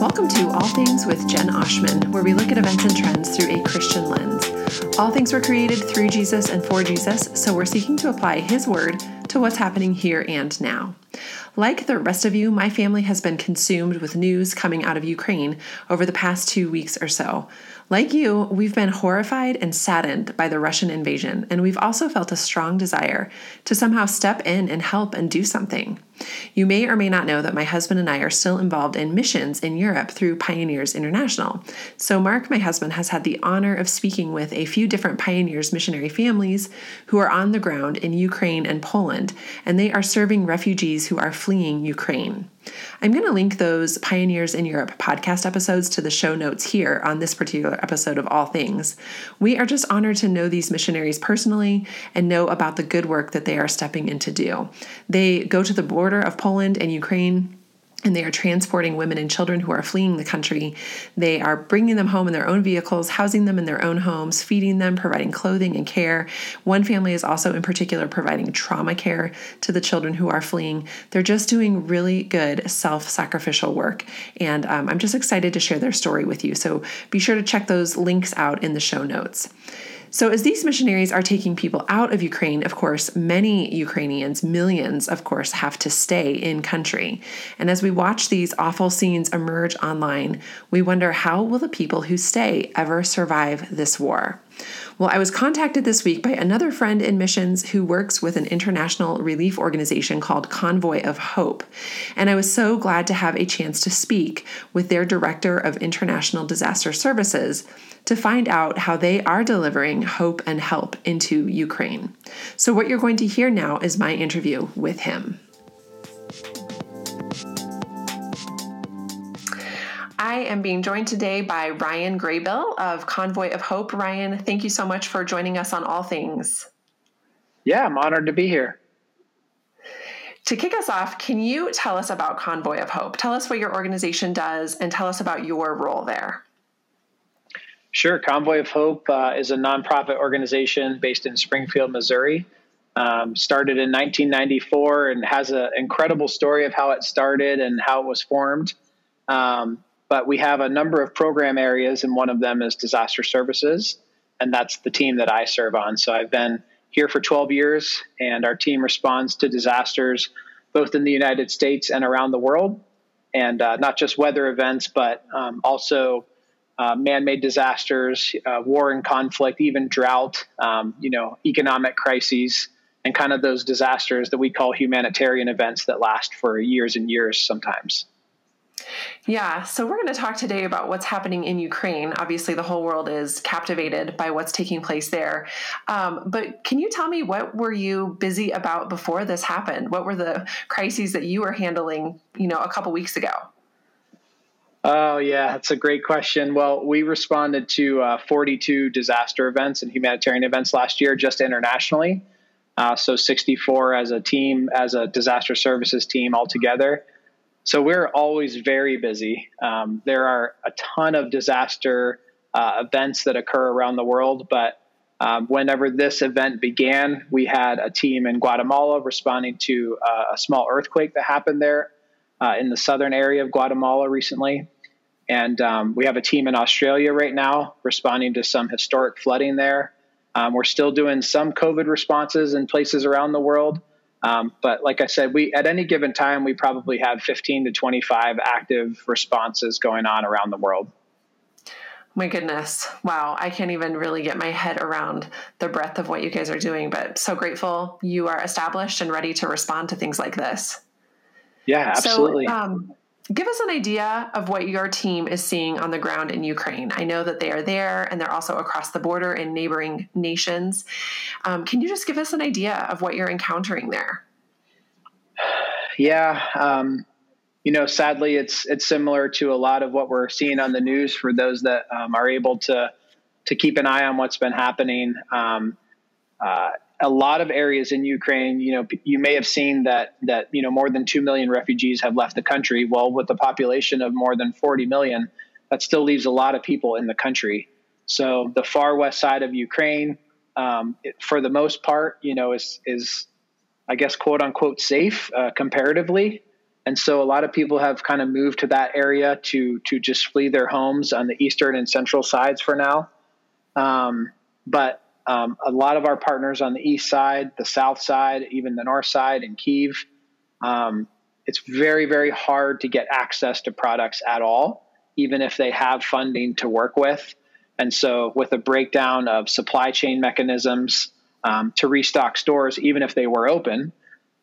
Welcome to All Things with Jen Oshman, where we look at events and trends through a Christian lens. All things were created through Jesus and for Jesus, so we're seeking to apply His Word to what's happening here and now. Like the rest of you, my family has been consumed with news coming out of Ukraine over the past two weeks or so. Like you, we've been horrified and saddened by the Russian invasion, and we've also felt a strong desire to somehow step in and help and do something. You may or may not know that my husband and I are still involved in missions in Europe through Pioneers International. So, Mark, my husband, has had the honor of speaking with a few different Pioneers missionary families who are on the ground in Ukraine and Poland, and they are serving refugees who are fleeing Ukraine. I'm going to link those Pioneers in Europe podcast episodes to the show notes here on this particular episode of All Things. We are just honored to know these missionaries personally and know about the good work that they are stepping in to do. They go to the border of Poland and Ukraine and they are transporting women and children who are fleeing the country. They are bringing them home in their own vehicles, housing them in their own homes, feeding them, providing clothing and care. One family is also, in particular, providing trauma care to the children who are fleeing. They're just doing really good self sacrificial work. And um, I'm just excited to share their story with you. So be sure to check those links out in the show notes. So, as these missionaries are taking people out of Ukraine, of course, many Ukrainians, millions, of course, have to stay in country. And as we watch these awful scenes emerge online, we wonder how will the people who stay ever survive this war? Well, I was contacted this week by another friend in missions who works with an international relief organization called Convoy of Hope. And I was so glad to have a chance to speak with their director of international disaster services to find out how they are delivering hope and help into Ukraine. So, what you're going to hear now is my interview with him. I am being joined today by Ryan Graybill of Convoy of Hope. Ryan, thank you so much for joining us on All Things. Yeah, I'm honored to be here. To kick us off, can you tell us about Convoy of Hope? Tell us what your organization does and tell us about your role there. Sure. Convoy of Hope uh, is a nonprofit organization based in Springfield, Missouri. Um, started in 1994 and has an incredible story of how it started and how it was formed. Um, but we have a number of program areas, and one of them is disaster services, and that's the team that I serve on. So I've been here for 12 years, and our team responds to disasters both in the United States and around the world, and uh, not just weather events, but um, also uh, man-made disasters, uh, war and conflict, even drought, um, you know, economic crises, and kind of those disasters that we call humanitarian events that last for years and years sometimes. Yeah, so we're going to talk today about what's happening in Ukraine. Obviously, the whole world is captivated by what's taking place there. Um, but can you tell me what were you busy about before this happened? What were the crises that you were handling, you know, a couple weeks ago? Oh, yeah, that's a great question. Well, we responded to uh, 42 disaster events and humanitarian events last year, just internationally. Uh, so 64 as a team, as a disaster services team altogether. So we're always very busy. Um, there are a ton of disaster uh, events that occur around the world, but um, whenever this event began, we had a team in Guatemala responding to uh, a small earthquake that happened there uh, in the southern area of Guatemala recently. And um, we have a team in Australia right now responding to some historic flooding there. Um, we're still doing some COVID responses in places around the world. Um, but like I said, we at any given time we probably have 15 to 25 active responses going on around the world. My goodness. Wow. I can't even really get my head around the breadth of what you guys are doing, but so grateful you are established and ready to respond to things like this. Yeah, absolutely. So, um, give us an idea of what your team is seeing on the ground in Ukraine. I know that they are there and they're also across the border in neighboring nations. Um, can you just give us an idea of what you're encountering there? Yeah, um, you know, sadly, it's it's similar to a lot of what we're seeing on the news for those that um, are able to to keep an eye on what's been happening. Um, uh, a lot of areas in Ukraine, you know, you may have seen that that you know more than two million refugees have left the country. Well, with a population of more than 40 million, that still leaves a lot of people in the country. So the far west side of Ukraine, um, it, for the most part, you know, is is I guess quote unquote safe uh, comparatively. and so a lot of people have kind of moved to that area to to just flee their homes on the eastern and central sides for now. Um, but um, a lot of our partners on the east side, the south side, even the north side in Kiev, um, it's very very hard to get access to products at all, even if they have funding to work with. And so, with a breakdown of supply chain mechanisms um, to restock stores, even if they were open,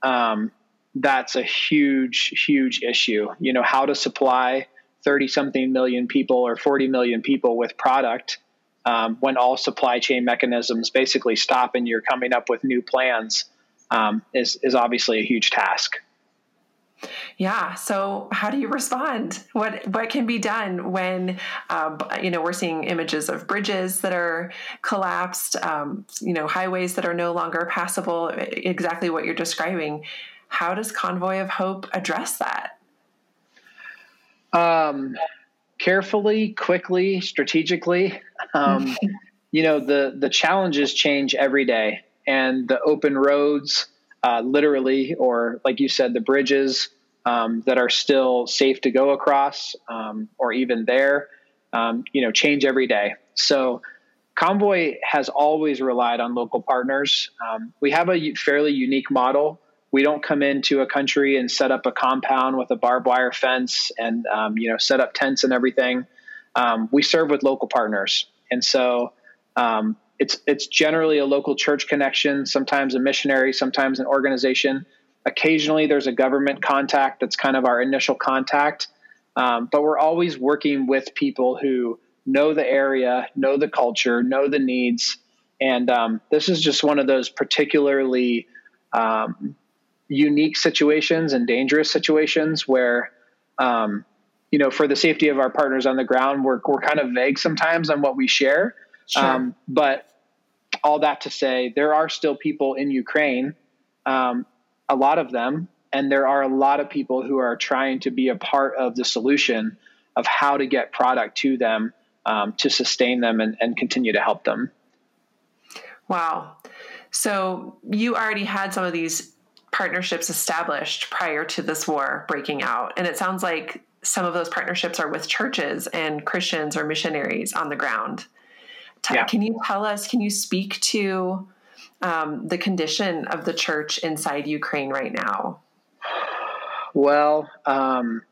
um, that's a huge, huge issue. You know, how to supply 30 something million people or 40 million people with product um, when all supply chain mechanisms basically stop and you're coming up with new plans um, is, is obviously a huge task. Yeah. So, how do you respond? What what can be done when uh, you know we're seeing images of bridges that are collapsed, um, you know, highways that are no longer passable? Exactly what you're describing. How does Convoy of Hope address that? Um, carefully, quickly, strategically. Um, you know, the the challenges change every day, and the open roads, uh, literally, or like you said, the bridges um, that are still safe to go across, um, or even there, um, you know, change every day. So. Convoy has always relied on local partners. Um, we have a fairly unique model we don't come into a country and set up a compound with a barbed wire fence and um, you know set up tents and everything. Um, we serve with local partners, and so um, it's it's generally a local church connection, sometimes a missionary, sometimes an organization. Occasionally, there's a government contact that's kind of our initial contact, um, but we're always working with people who know the area, know the culture, know the needs, and um, this is just one of those particularly um, unique situations and dangerous situations where, um, you know, for the safety of our partners on the ground, we're, we're kind of vague sometimes on what we share. Sure. Um, but all that to say, there are still people in Ukraine, um, a lot of them, and there are a lot of people who are trying to be a part of the solution of how to get product to them um, to sustain them and, and continue to help them. Wow. So you already had some of these partnerships established prior to this war breaking out. And it sounds like some of those partnerships are with churches and Christians or missionaries on the ground. Yeah. Can you tell us, can you speak to um, the condition of the church inside Ukraine right now? Well, um,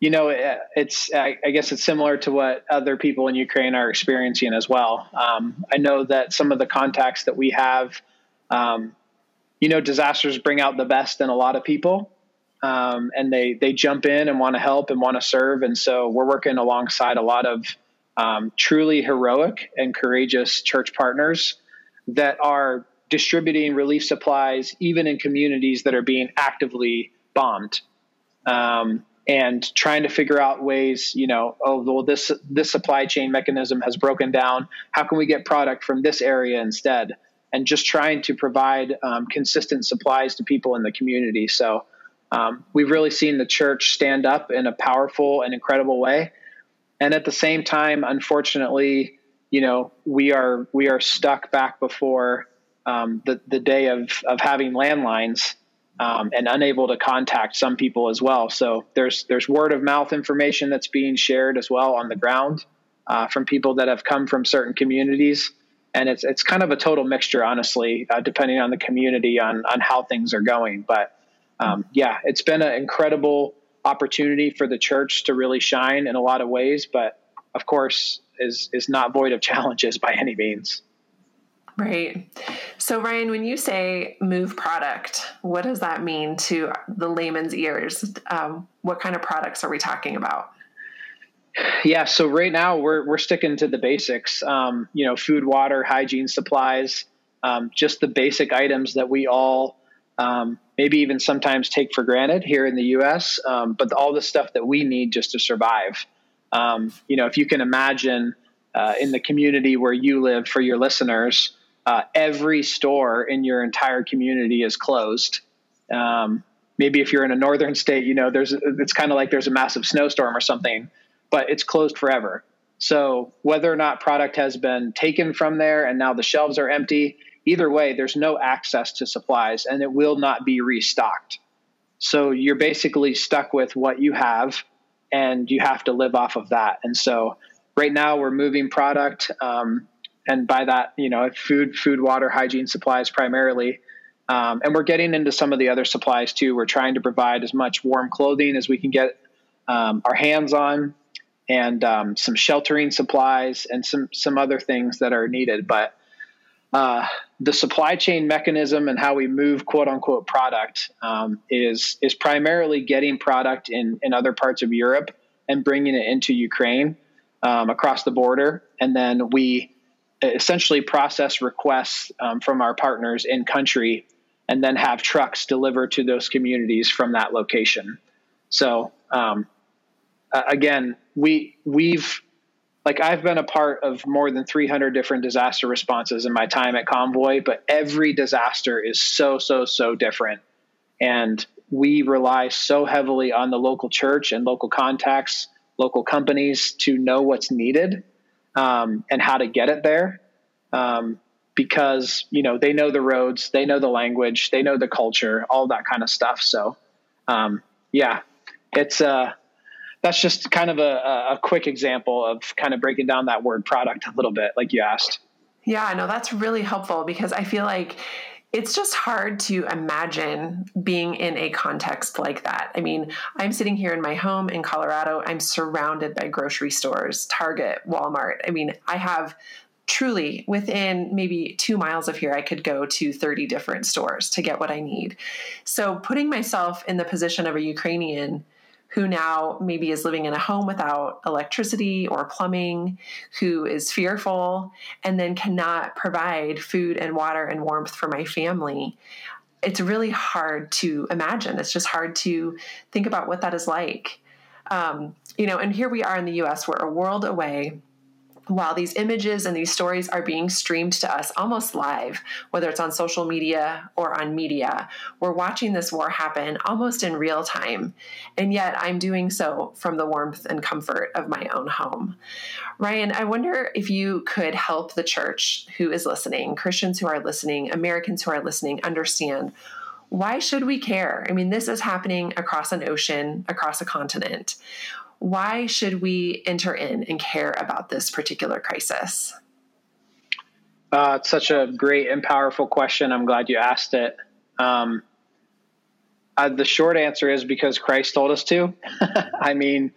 you know, it's, I, I, guess it's similar to what other people in Ukraine are experiencing as well. Um, I know that some of the contacts that we have, um, you know, disasters bring out the best in a lot of people. Um, and they, they jump in and want to help and want to serve. And so we're working alongside a lot of um, truly heroic and courageous church partners that are distributing relief supplies even in communities that are being actively bombed um, and trying to figure out ways you know oh well this this supply chain mechanism has broken down how can we get product from this area instead and just trying to provide um, consistent supplies to people in the community. So um, we've really seen the church stand up in a powerful and incredible way. And at the same time, unfortunately, you know, we are we are stuck back before um, the the day of of having landlines um, and unable to contact some people as well. So there's there's word of mouth information that's being shared as well on the ground uh, from people that have come from certain communities and it's it's kind of a total mixture, honestly, uh, depending on the community on on how things are going. But um, yeah, it's been an incredible opportunity for the church to really shine in a lot of ways, but of course, is is not void of challenges by any means. Right. So, Ryan, when you say move product, what does that mean to the layman's ears? Um, what kind of products are we talking about? Yeah, so right now we're we're sticking to the basics. Um, you know, food, water, hygiene supplies, um, just the basic items that we all um, maybe even sometimes take for granted here in the U.S. Um, but all the stuff that we need just to survive. Um, you know, if you can imagine uh, in the community where you live, for your listeners, uh, every store in your entire community is closed. Um, maybe if you're in a northern state, you know, there's it's kind of like there's a massive snowstorm or something but it's closed forever. So whether or not product has been taken from there and now the shelves are empty, either way, there's no access to supplies and it will not be restocked. So you're basically stuck with what you have and you have to live off of that. And so right now we're moving product. Um, and by that, you know, food, food, water, hygiene supplies primarily. Um, and we're getting into some of the other supplies too. We're trying to provide as much warm clothing as we can get um, our hands on, and um, some sheltering supplies and some some other things that are needed. But uh, the supply chain mechanism and how we move quote unquote product um, is is primarily getting product in in other parts of Europe and bringing it into Ukraine um, across the border, and then we essentially process requests um, from our partners in country, and then have trucks deliver to those communities from that location. So um, again, we we've like I've been a part of more than 300 different disaster responses in my time at Convoy, but every disaster is so, so, so different. And we rely so heavily on the local church and local contacts, local companies to know what's needed um, and how to get it there. Um, because, you know, they know the roads, they know the language, they know the culture, all that kind of stuff. So, um, yeah, it's, uh, that's just kind of a, a quick example of kind of breaking down that word product a little bit, like you asked. Yeah, no, that's really helpful because I feel like it's just hard to imagine being in a context like that. I mean, I'm sitting here in my home in Colorado. I'm surrounded by grocery stores, Target, Walmart. I mean, I have truly within maybe two miles of here, I could go to 30 different stores to get what I need. So, putting myself in the position of a Ukrainian who now maybe is living in a home without electricity or plumbing, who is fearful, and then cannot provide food and water and warmth for my family. It's really hard to imagine. It's just hard to think about what that is like. Um, you know, and here we are in the US, we're a world away while these images and these stories are being streamed to us almost live, whether it's on social media or on media, we're watching this war happen almost in real time. And yet I'm doing so from the warmth and comfort of my own home. Ryan, I wonder if you could help the church who is listening, Christians who are listening, Americans who are listening, understand why should we care? I mean, this is happening across an ocean, across a continent why should we enter in and care about this particular crisis? Uh, it's such a great and powerful question. I'm glad you asked it. Um, uh, the short answer is because Christ told us to. I mean,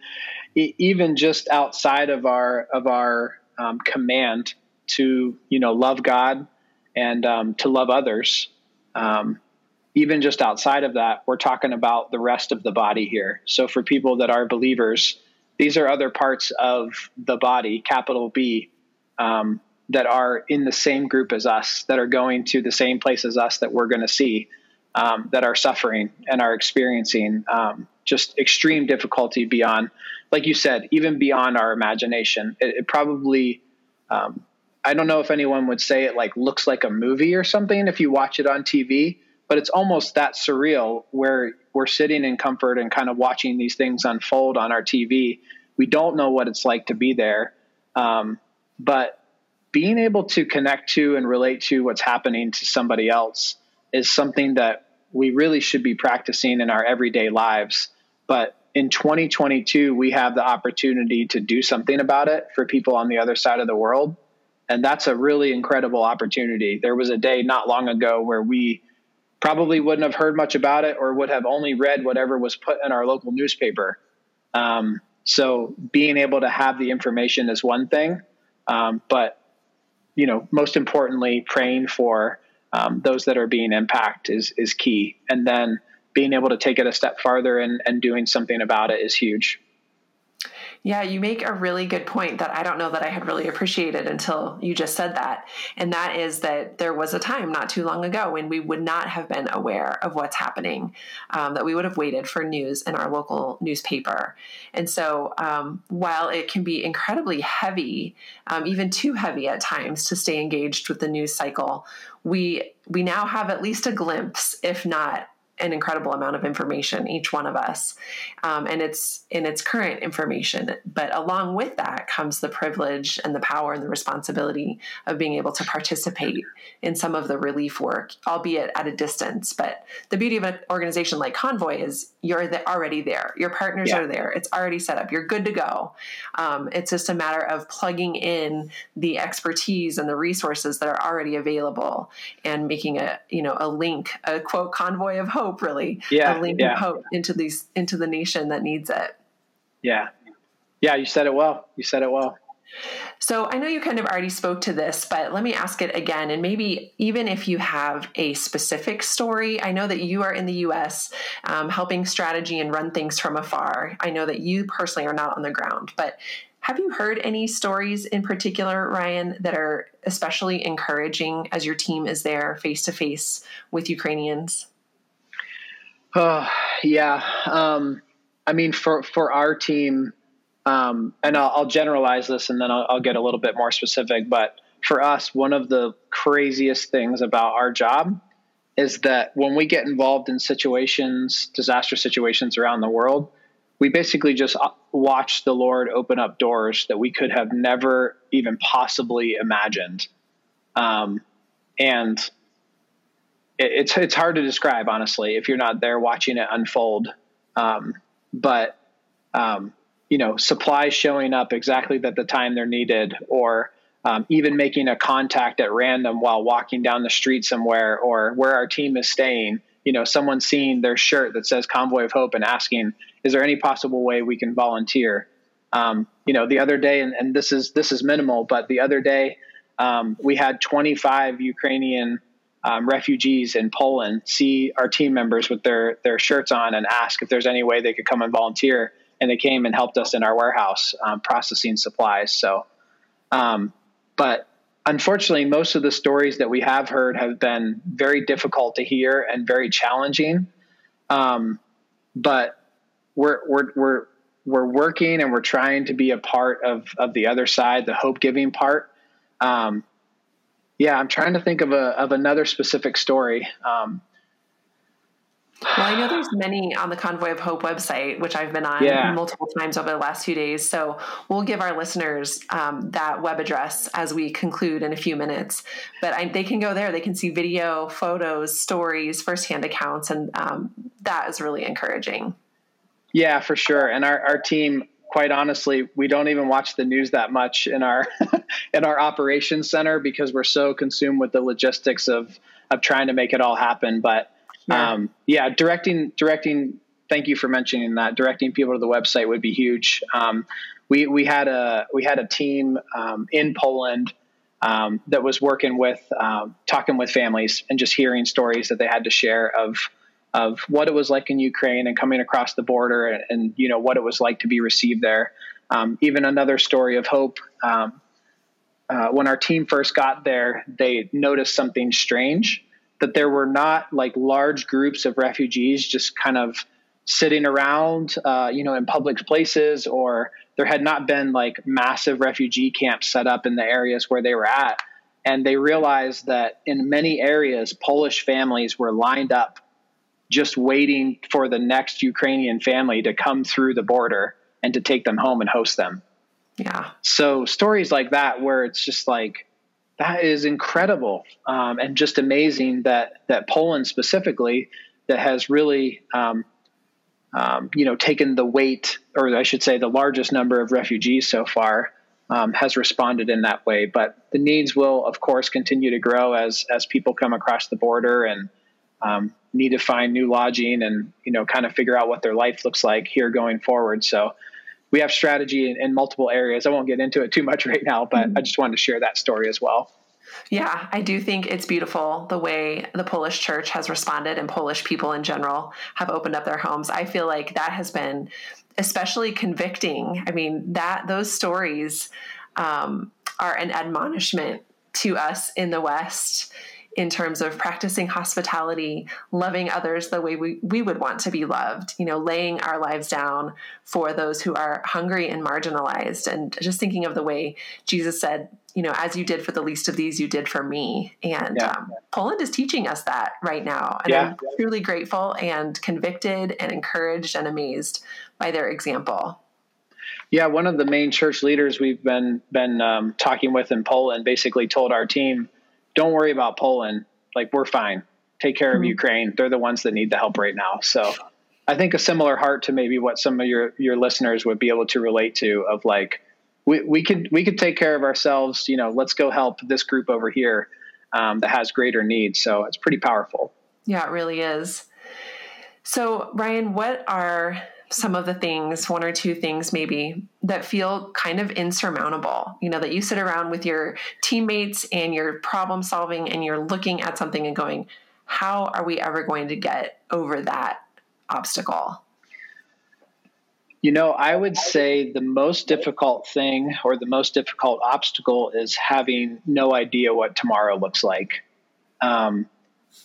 e- even just outside of our of our um, command to you know love God and um, to love others, um, even just outside of that, we're talking about the rest of the body here. So for people that are believers, these are other parts of the body, capital B, um, that are in the same group as us, that are going to the same place as us that we're going to see, um, that are suffering and are experiencing um, just extreme difficulty beyond, like you said, even beyond our imagination. It, it probably, um, I don't know if anyone would say it like looks like a movie or something if you watch it on TV but it's almost that surreal where we're sitting in comfort and kind of watching these things unfold on our TV. We don't know what it's like to be there. Um, but being able to connect to and relate to what's happening to somebody else is something that we really should be practicing in our everyday lives. But in 2022, we have the opportunity to do something about it for people on the other side of the world. And that's a really incredible opportunity. There was a day not long ago where we probably wouldn't have heard much about it or would have only read whatever was put in our local newspaper. Um, so being able to have the information is one thing, um, but you know, most importantly, praying for um, those that are being impacted is is key, and then being able to take it a step farther and, and doing something about it is huge. Yeah, you make a really good point that I don't know that I had really appreciated until you just said that. And that is that there was a time not too long ago when we would not have been aware of what's happening, um, that we would have waited for news in our local newspaper. And so um, while it can be incredibly heavy, um, even too heavy at times to stay engaged with the news cycle, we we now have at least a glimpse, if not an incredible amount of information, each one of us, um, and it's in its current information. But along with that comes the privilege and the power and the responsibility of being able to participate in some of the relief work, albeit at a distance. But the beauty of an organization like Convoy is you're the, already there. Your partners yeah. are there. It's already set up. You're good to go. Um, it's just a matter of plugging in the expertise and the resources that are already available and making a you know a link, a quote convoy of hope, really, yeah, a link yeah. hope into these into the nation that needs it. Yeah, yeah, you said it well. You said it well. So I know you kind of already spoke to this, but let me ask it again. And maybe even if you have a specific story, I know that you are in the US um, helping strategy and run things from afar. I know that you personally are not on the ground, but have you heard any stories in particular, Ryan, that are especially encouraging as your team is there face to face with Ukrainians? Oh, yeah. Um, I mean, for, for our team, um, and I'll, I'll, generalize this and then I'll, I'll get a little bit more specific. But for us, one of the craziest things about our job is that when we get involved in situations, disaster situations around the world, we basically just uh, watch the Lord open up doors that we could have never even possibly imagined. Um, and it's it's hard to describe honestly if you're not there watching it unfold. Um, but um, you know, supplies showing up exactly at the time they're needed, or um, even making a contact at random while walking down the street somewhere, or where our team is staying you know someone seeing their shirt that says convoy of hope and asking is there any possible way we can volunteer um, you know the other day and, and, this is this is minimal but the other day um, we had 25 ukrainian um, refugees in poland see our team members with their their shirts on and ask if there's any way they could come and volunteer and they came and helped us in our warehouse um, processing supplies so um, but unfortunately, most of the stories that we have heard have been very difficult to hear and very challenging. Um, but we're we're we're we're working and we're trying to be a part of of the other side, the hope giving part. Um, yeah, I'm trying to think of a of another specific story. Um, well, I know there's many on the Convoy of Hope website, which I've been on yeah. multiple times over the last few days. So we'll give our listeners um, that web address as we conclude in a few minutes. But I, they can go there; they can see video, photos, stories, firsthand accounts, and um, that is really encouraging. Yeah, for sure. And our our team, quite honestly, we don't even watch the news that much in our in our operations center because we're so consumed with the logistics of of trying to make it all happen. But yeah. Um, yeah, directing directing. Thank you for mentioning that. Directing people to the website would be huge. Um, we we had a we had a team um, in Poland um, that was working with um, talking with families and just hearing stories that they had to share of of what it was like in Ukraine and coming across the border and, and you know what it was like to be received there. Um, even another story of hope. Um, uh, when our team first got there, they noticed something strange that there were not like large groups of refugees just kind of sitting around, uh, you know, in public places, or there had not been like massive refugee camps set up in the areas where they were at. And they realized that in many areas, Polish families were lined up just waiting for the next Ukrainian family to come through the border and to take them home and host them. Yeah. So stories like that, where it's just like, that is incredible um, and just amazing that that Poland specifically that has really um, um, you know taken the weight or I should say the largest number of refugees so far um, has responded in that way. But the needs will of course continue to grow as as people come across the border and um, need to find new lodging and you know kind of figure out what their life looks like here going forward. So we have strategy in, in, multiple areas. I won't get into it too much right now, but mm-hmm. I just wanted to share that story as well. Yeah, I do think it's beautiful the way the Polish church has responded and Polish people in general have opened up their homes. I feel like that has been especially convicting. I mean, that those stories um, are an admonishment to us in the West in terms of practicing hospitality, loving others the way we, we would want to be loved, you know, laying our lives down for those who are hungry and marginalized. And just thinking of the way Jesus said, you know, as you did for the least of these, you did for me. And yeah. um, Poland is teaching us that right now. And yeah. I'm truly grateful and convicted and encouraged and amazed by their example. Yeah, one of the main church leaders we've been been um, talking with in Poland basically told our team, "Don't worry about Poland. Like we're fine. Take care mm-hmm. of Ukraine. They're the ones that need the help right now." So, I think a similar heart to maybe what some of your your listeners would be able to relate to of like we, we could we could take care of ourselves. You know, let's go help this group over here um, that has greater needs. So it's pretty powerful. Yeah, it really is. So Ryan, what are some of the things, one or two things maybe, that feel kind of insurmountable. You know, that you sit around with your teammates and you're problem solving and you're looking at something and going, how are we ever going to get over that obstacle? You know, I would say the most difficult thing or the most difficult obstacle is having no idea what tomorrow looks like. Um,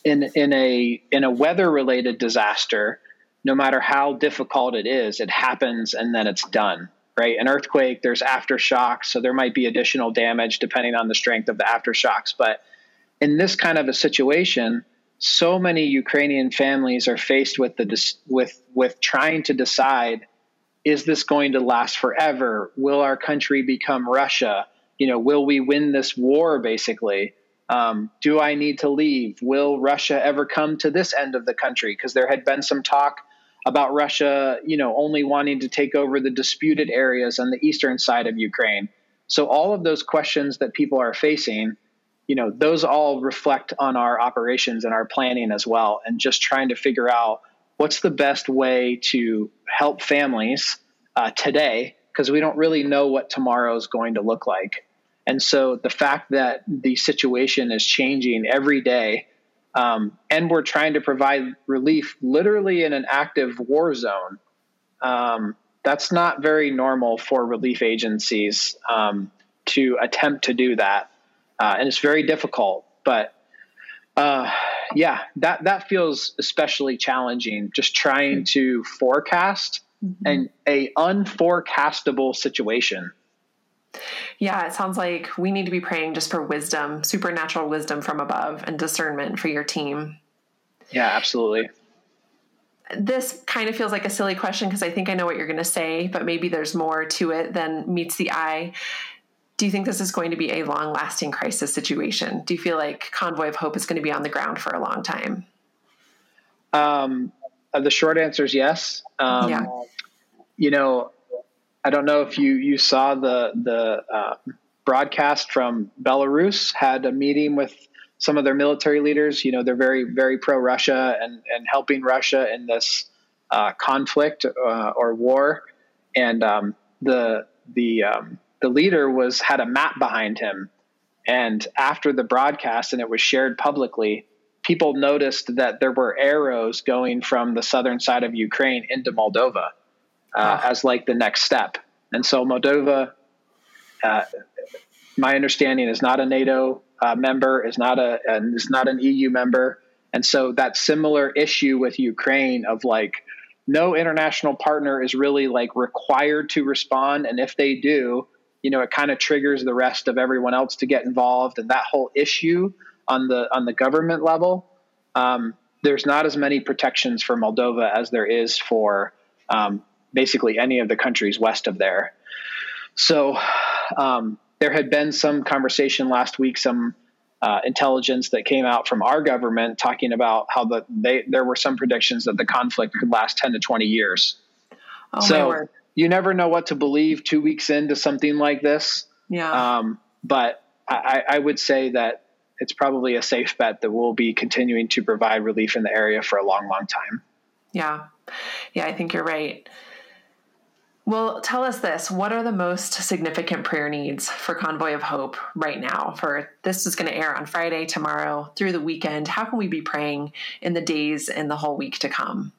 in in a in a weather related disaster, no matter how difficult it is, it happens and then it's done. Right? An earthquake, there's aftershocks, so there might be additional damage depending on the strength of the aftershocks. But in this kind of a situation, so many Ukrainian families are faced with the with with trying to decide is this going to last forever? Will our country become Russia? You know, will we win this war basically? Um, do I need to leave? Will Russia ever come to this end of the country? Because there had been some talk about Russia, you know, only wanting to take over the disputed areas on the eastern side of Ukraine. So all of those questions that people are facing, you know, those all reflect on our operations and our planning as well, and just trying to figure out what's the best way to help families uh, today because we don't really know what tomorrow is going to look like. And so the fact that the situation is changing every day um, and we're trying to provide relief literally in an active war zone. Um, that's not very normal for relief agencies um, to attempt to do that, uh, and it's very difficult. But uh, yeah, that that feels especially challenging. Just trying to forecast mm-hmm. an a unforecastable situation. Yeah, it sounds like we need to be praying just for wisdom, supernatural wisdom from above, and discernment for your team. Yeah, absolutely. This kind of feels like a silly question because I think I know what you're going to say, but maybe there's more to it than meets the eye. Do you think this is going to be a long lasting crisis situation? Do you feel like Convoy of Hope is going to be on the ground for a long time? Um, uh, the short answer is yes. Um, yeah. You know, I don't know if you you saw the the uh, broadcast from Belarus had a meeting with some of their military leaders. You know, they're very very pro Russia and and helping Russia in this uh, conflict uh, or war. And um, the the um, the leader was had a map behind him. And after the broadcast, and it was shared publicly, people noticed that there were arrows going from the southern side of Ukraine into Moldova uh, as like the next step. And so Moldova, uh, my understanding, is not a NATO uh, member, is not a and is not an EU member, and so that similar issue with Ukraine of like no international partner is really like required to respond, and if they do, you know, it kind of triggers the rest of everyone else to get involved, and that whole issue on the on the government level. Um, there's not as many protections for Moldova as there is for um, basically any of the countries west of there. So um, there had been some conversation last week, some uh, intelligence that came out from our government talking about how the they there were some predictions that the conflict could last 10 to 20 years. Oh, so you never know what to believe two weeks into something like this. Yeah. Um, but I, I would say that it's probably a safe bet that we'll be continuing to provide relief in the area for a long, long time. Yeah. Yeah, I think you're right. Well, tell us this. What are the most significant prayer needs for Convoy of Hope right now? For this is going to air on Friday, tomorrow, through the weekend. How can we be praying in the days and the whole week to come?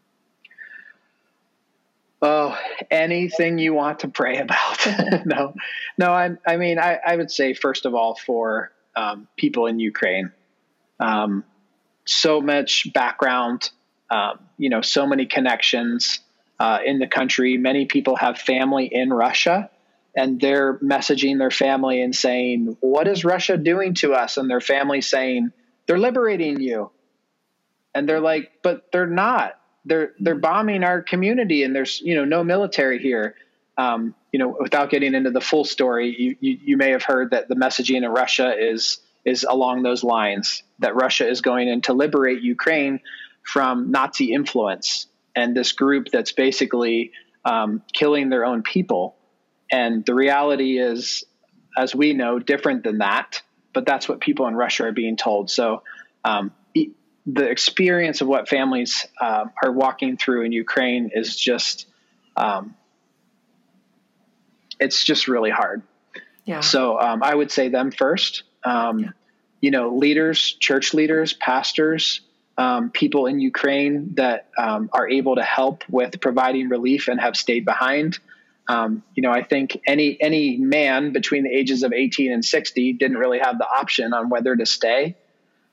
Oh, anything you want to pray about. no, no, I, I mean, I, I, would say, first of all, for um, people in Ukraine. um, so much background, um, you know, so many connections uh, in the country. Many people have family in Russia, and they're messaging their family and saying, "What is Russia doing to us?" And their family saying, "They're liberating you," and they're like, "But they're not. They're they're bombing our community, and there's you know no military here." Um, you know, without getting into the full story, you, you, you may have heard that the messaging in Russia is is along those lines that Russia is going in to liberate Ukraine from Nazi influence and this group that's basically um, killing their own people. And the reality is, as we know, different than that. But that's what people in Russia are being told. So um, the experience of what families uh, are walking through in Ukraine is just, um, it's just really hard. Yeah. So um, I would say them first. Um, yeah. You know, leaders, church leaders, pastors, um, people in Ukraine that um, are able to help with providing relief and have stayed behind. Um, you know, I think any any man between the ages of 18 and 60 didn't really have the option on whether to stay.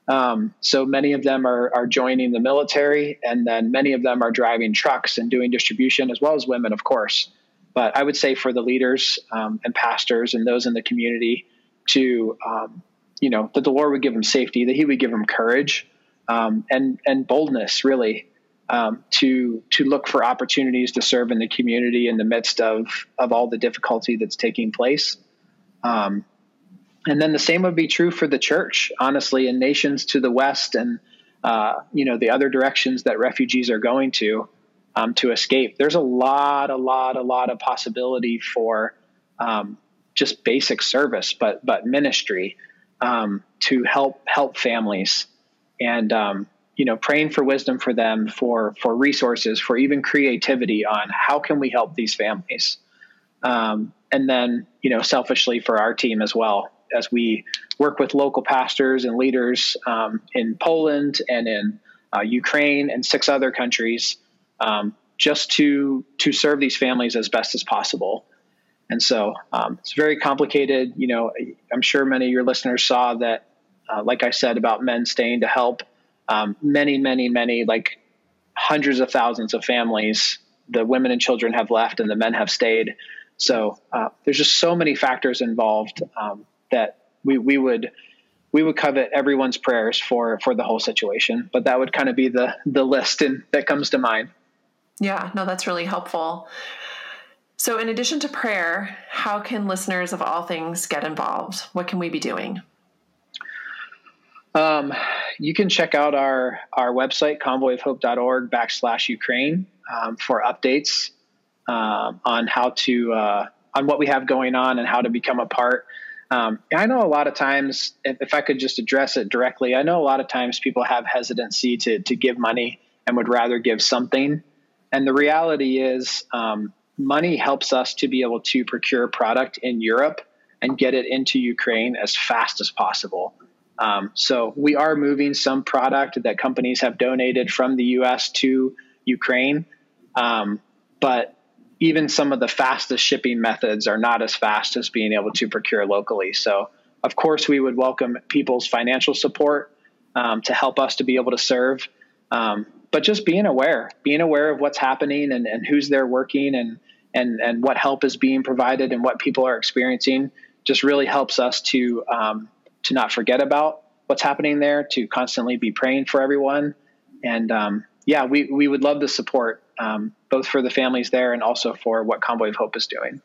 Um, so many of them are are joining the military, and then many of them are driving trucks and doing distribution, as well as women, of course. But I would say for the leaders um, and pastors and those in the community to um, you know that the Lord would give them safety, that He would give them courage um, and and boldness, really, um, to to look for opportunities to serve in the community in the midst of of all the difficulty that's taking place. Um, and then the same would be true for the church, honestly, in nations to the west and uh, you know the other directions that refugees are going to um, to escape. There's a lot, a lot, a lot of possibility for um, just basic service, but but ministry um, to help help families and um, you know praying for wisdom for them for for resources for even creativity on how can we help these families um, and then you know selfishly for our team as well as we work with local pastors and leaders um, in Poland and in uh, Ukraine and six other countries um, just to to serve these families as best as possible and so um, it's very complicated. You know, I'm sure many of your listeners saw that, uh, like I said, about men staying to help. Um, many, many, many, like hundreds of thousands of families, the women and children have left and the men have stayed. So uh, there's just so many factors involved um, that we, we would we would covet everyone's prayers for for the whole situation. But that would kind of be the the list and that comes to mind. Yeah, no, that's really helpful. So, in addition to prayer, how can listeners of all things get involved? What can we be doing? Um, you can check out our our website convoyofhope.org backslash Ukraine um, for updates um, on how to uh, on what we have going on and how to become a part. Um, I know a lot of times, if, if, I could just address it directly, I know a lot of times people have hesitancy to to give money and would rather give something. And the reality is, um, money helps us to be able to procure product in Europe and get it into Ukraine as fast as possible. Um, so we are moving some product that companies have donated from the U.S. to Ukraine, um, but even some of the fastest shipping methods are not as fast as being able to procure locally. So, of course, we would welcome people's financial support um, to help us to be able to serve. Um, but just being aware, being aware of what's happening and, and who's there working and and and what help is being provided and what people are experiencing just really helps us to um, to not forget about what's happening there, to constantly be praying for everyone, and um, yeah, we we would love the support um, both for the families there and also for what Convoy of Hope is doing.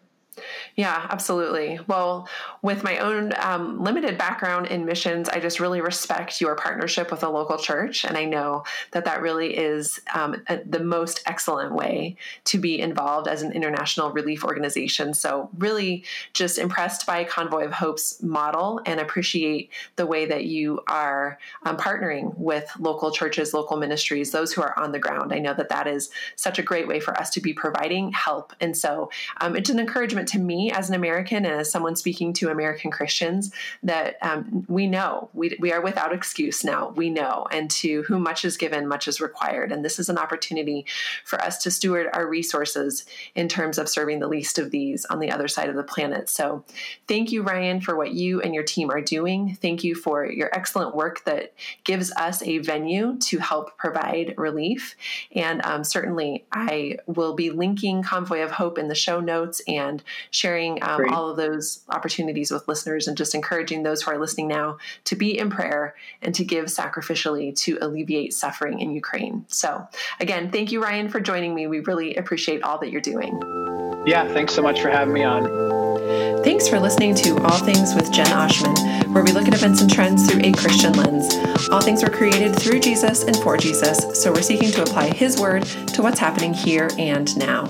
Yeah, absolutely. Well, with my own um, limited background in missions, I just really respect your partnership with a local church. And I know that that really is um, a, the most excellent way to be involved as an international relief organization. So, really just impressed by Convoy of Hope's model and appreciate the way that you are um, partnering with local churches, local ministries, those who are on the ground. I know that that is such a great way for us to be providing help. And so, um, it's an encouragement to me me as an American and as someone speaking to American Christians that um, we know we, we are without excuse now. We know, and to whom much is given, much is required. And this is an opportunity for us to steward our resources in terms of serving the least of these on the other side of the planet. So, thank you, Ryan, for what you and your team are doing. Thank you for your excellent work that gives us a venue to help provide relief. And um, certainly, I will be linking Convoy of Hope in the show notes and sharing um, all of those opportunities with listeners and just encouraging those who are listening now to be in prayer and to give sacrificially to alleviate suffering in Ukraine. So, again, thank you, Ryan, for joining me. We really appreciate all that you're doing. Yeah, thanks so much for having me on. Thanks for listening to All Things with Jen Oshman, where we look at events and trends through a Christian lens. All things were created through Jesus and for Jesus, so we're seeking to apply His word to what's happening here and now.